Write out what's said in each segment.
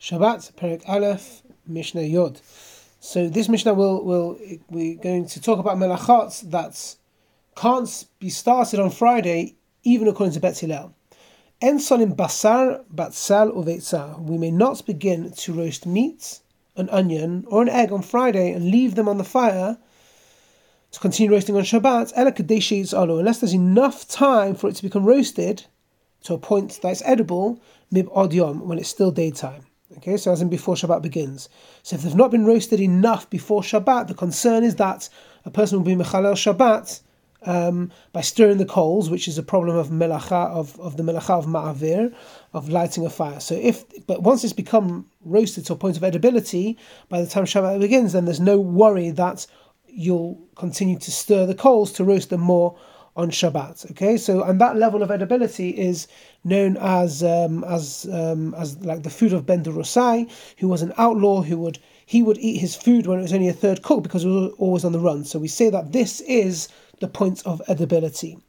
Shabbat, Perek Aleph, Mishnah Yod. So this Mishnah will will we're going to talk about melachot that can't be started on Friday, even according to Bet Hillel. Solim basar, batsal, uveitza. We may not begin to roast meat, an onion, or an egg on Friday and leave them on the fire to continue roasting on Shabbat, unless there's enough time for it to become roasted to a point that it's edible, mib odyom, when it's still daytime. Okay, so as in before Shabbat begins. So if they've not been roasted enough before Shabbat, the concern is that a person will be mechalel Shabbat um, by stirring the coals, which is a problem of melacha of, of the melacha of ma'avir, of lighting a fire. So if but once it's become roasted to a point of edibility, by the time Shabbat begins, then there's no worry that you'll continue to stir the coals to roast them more on Shabbat. Okay, so and that level of edibility is known as um, as um, as like the food of Ben Drosai, who was an outlaw who would he would eat his food when it was only a third cooked because it was always on the run. So we say that this is the point of edibility.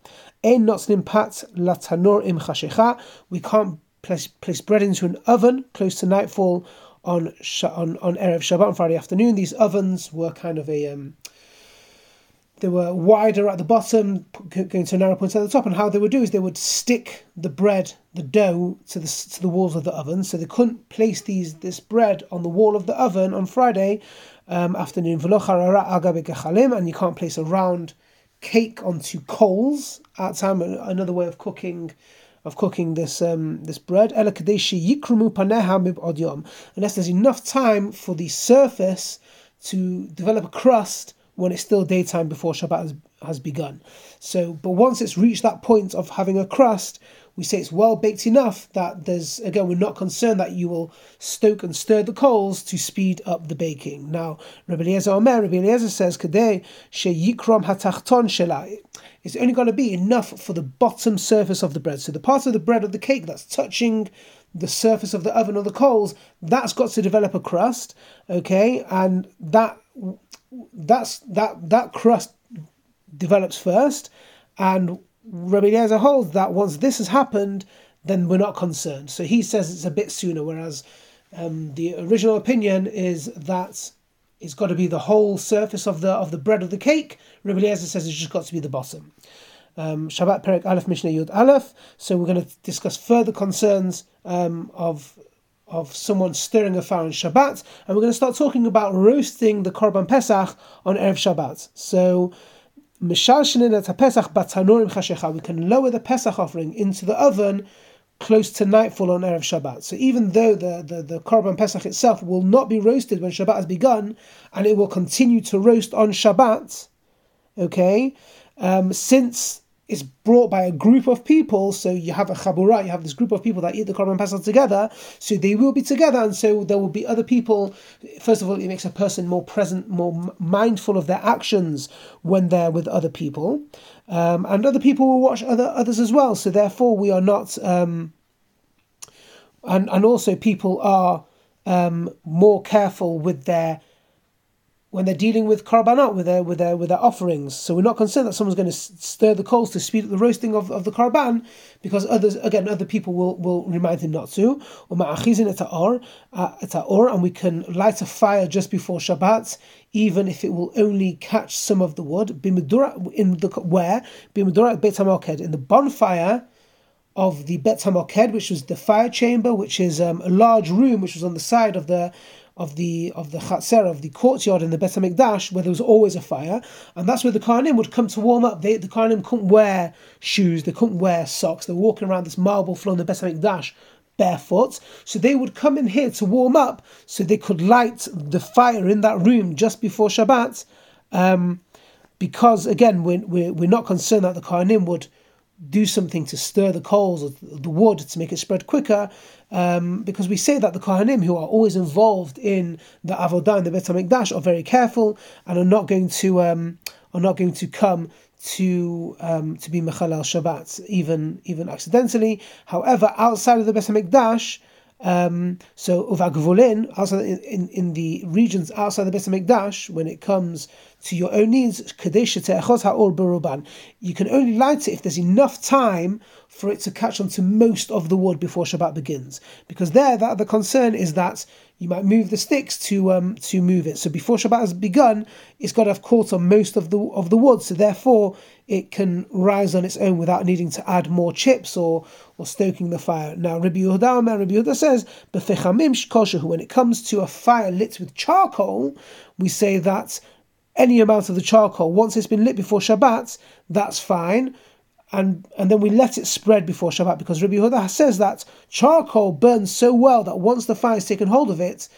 Ein notnin pat latanor im chashecha. We can't place, place bread into an oven close to nightfall on on on erev Shabbat on Friday afternoon. These ovens were kind of a um, they were wider at the bottom, going to a narrow point at the top. And how they would do is they would stick the bread, the dough, to the to the walls of the oven. So they couldn't place these this bread on the wall of the oven on Friday um, afternoon. And you can't place a round cake onto coals at time. Another way of cooking of cooking this um, this bread. Unless there's enough time for the surface to develop a crust when it's still daytime before Shabbat has, has begun. So, but once it's reached that point of having a crust, we say it's well baked enough that there's again we're not concerned that you will stoke and stir the coals to speed up the baking. Now, Rabbi Eliezer Omer, Rabbi Eliezer says, "Kadei sheyikrom hatachton shelai." It's only going to be enough for the bottom surface of the bread. So the part of the bread of the cake that's touching the surface of the oven or the coals, that's got to develop a crust, okay, and that that's that that crust develops first, and Rabbi holds that once this has happened, then we're not concerned. So he says it's a bit sooner, whereas um, the original opinion is that it's got to be the whole surface of the of the bread of the cake. Rabbi says it's just got to be the bottom. Um, Shabbat Perek Aleph Mishnah Yud Aleph. So we're going to discuss further concerns um, of of someone stirring a fire on Shabbat, and we're going to start talking about roasting the Korban Pesach on Erev Shabbat. So, we can lower the Pesach offering into the oven close to nightfall on Erev Shabbat. So even though the, the, the Korban Pesach itself will not be roasted when Shabbat has begun, and it will continue to roast on Shabbat, okay, um, since is brought by a group of people. So you have a chabura, you have this group of people that eat the korban pesach together. So they will be together, and so there will be other people. First of all, it makes a person more present, more mindful of their actions when they're with other people, um, and other people will watch other others as well. So therefore, we are not, um, and and also people are um, more careful with their when they're dealing with korbanot, with their with their with their offerings. So we're not concerned that someone's going to stir the coals to speed up the roasting of, of the korban, because others again other people will, will remind him not to. Uh, and we can light a fire just before Shabbat, even if it will only catch some of the wood. in the where beit in the bonfire of the Bet Hamoked, which was the fire chamber, which is um, a large room which was on the side of the of the of the chatzer of the courtyard in the Bet Hamikdash, where there was always a fire, and that's where the Kohanim would come to warm up. They, the Kohanim couldn't wear shoes, they couldn't wear socks. They're walking around this marble floor in the Bet Hamikdash barefoot, so they would come in here to warm up, so they could light the fire in that room just before Shabbat. Um, because again, we're, we're, we're not concerned that the Kohanim would do something to stir the coals or the wood to make it spread quicker, um, because we say that the Kohanim who are always involved in the Avodah and the Bet Hamikdash are very careful and are not going to um, are not going to come to um, to be Mechalel Shabbat even even accidentally. However, outside of the Bet Hamikdash, Um, so uvagvolin, outside in, in, the regions outside the Beit Hamikdash, when it comes to your own needs, Kadesh techotha or Buruban, you can only light it if there's enough time for it to catch on to most of the wood before Shabbat begins. Because there, that the concern is that you might move the sticks to um, to move it. So before Shabbat has begun, it's got to have caught on most of the of the wood. So therefore, it can rise on its own without needing to add more chips or or stoking the fire. Now, Rabbi Yehuda, Rabbi Yehuda says, when it comes to a fire lit with charcoal, we say that any amount of the charcoal, once it's been lit before Shabbat, that's fine and and then we let it spread before Shabbat because Rabbi Yehuda says that charcoal burns so well that once the fire is taken hold of it,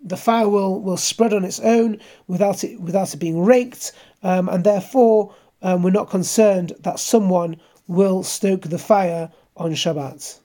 the fire will, will spread on its own without it without it being raked, um, and therefore um, we're not concerned that someone will stoke the fire on Shabbat.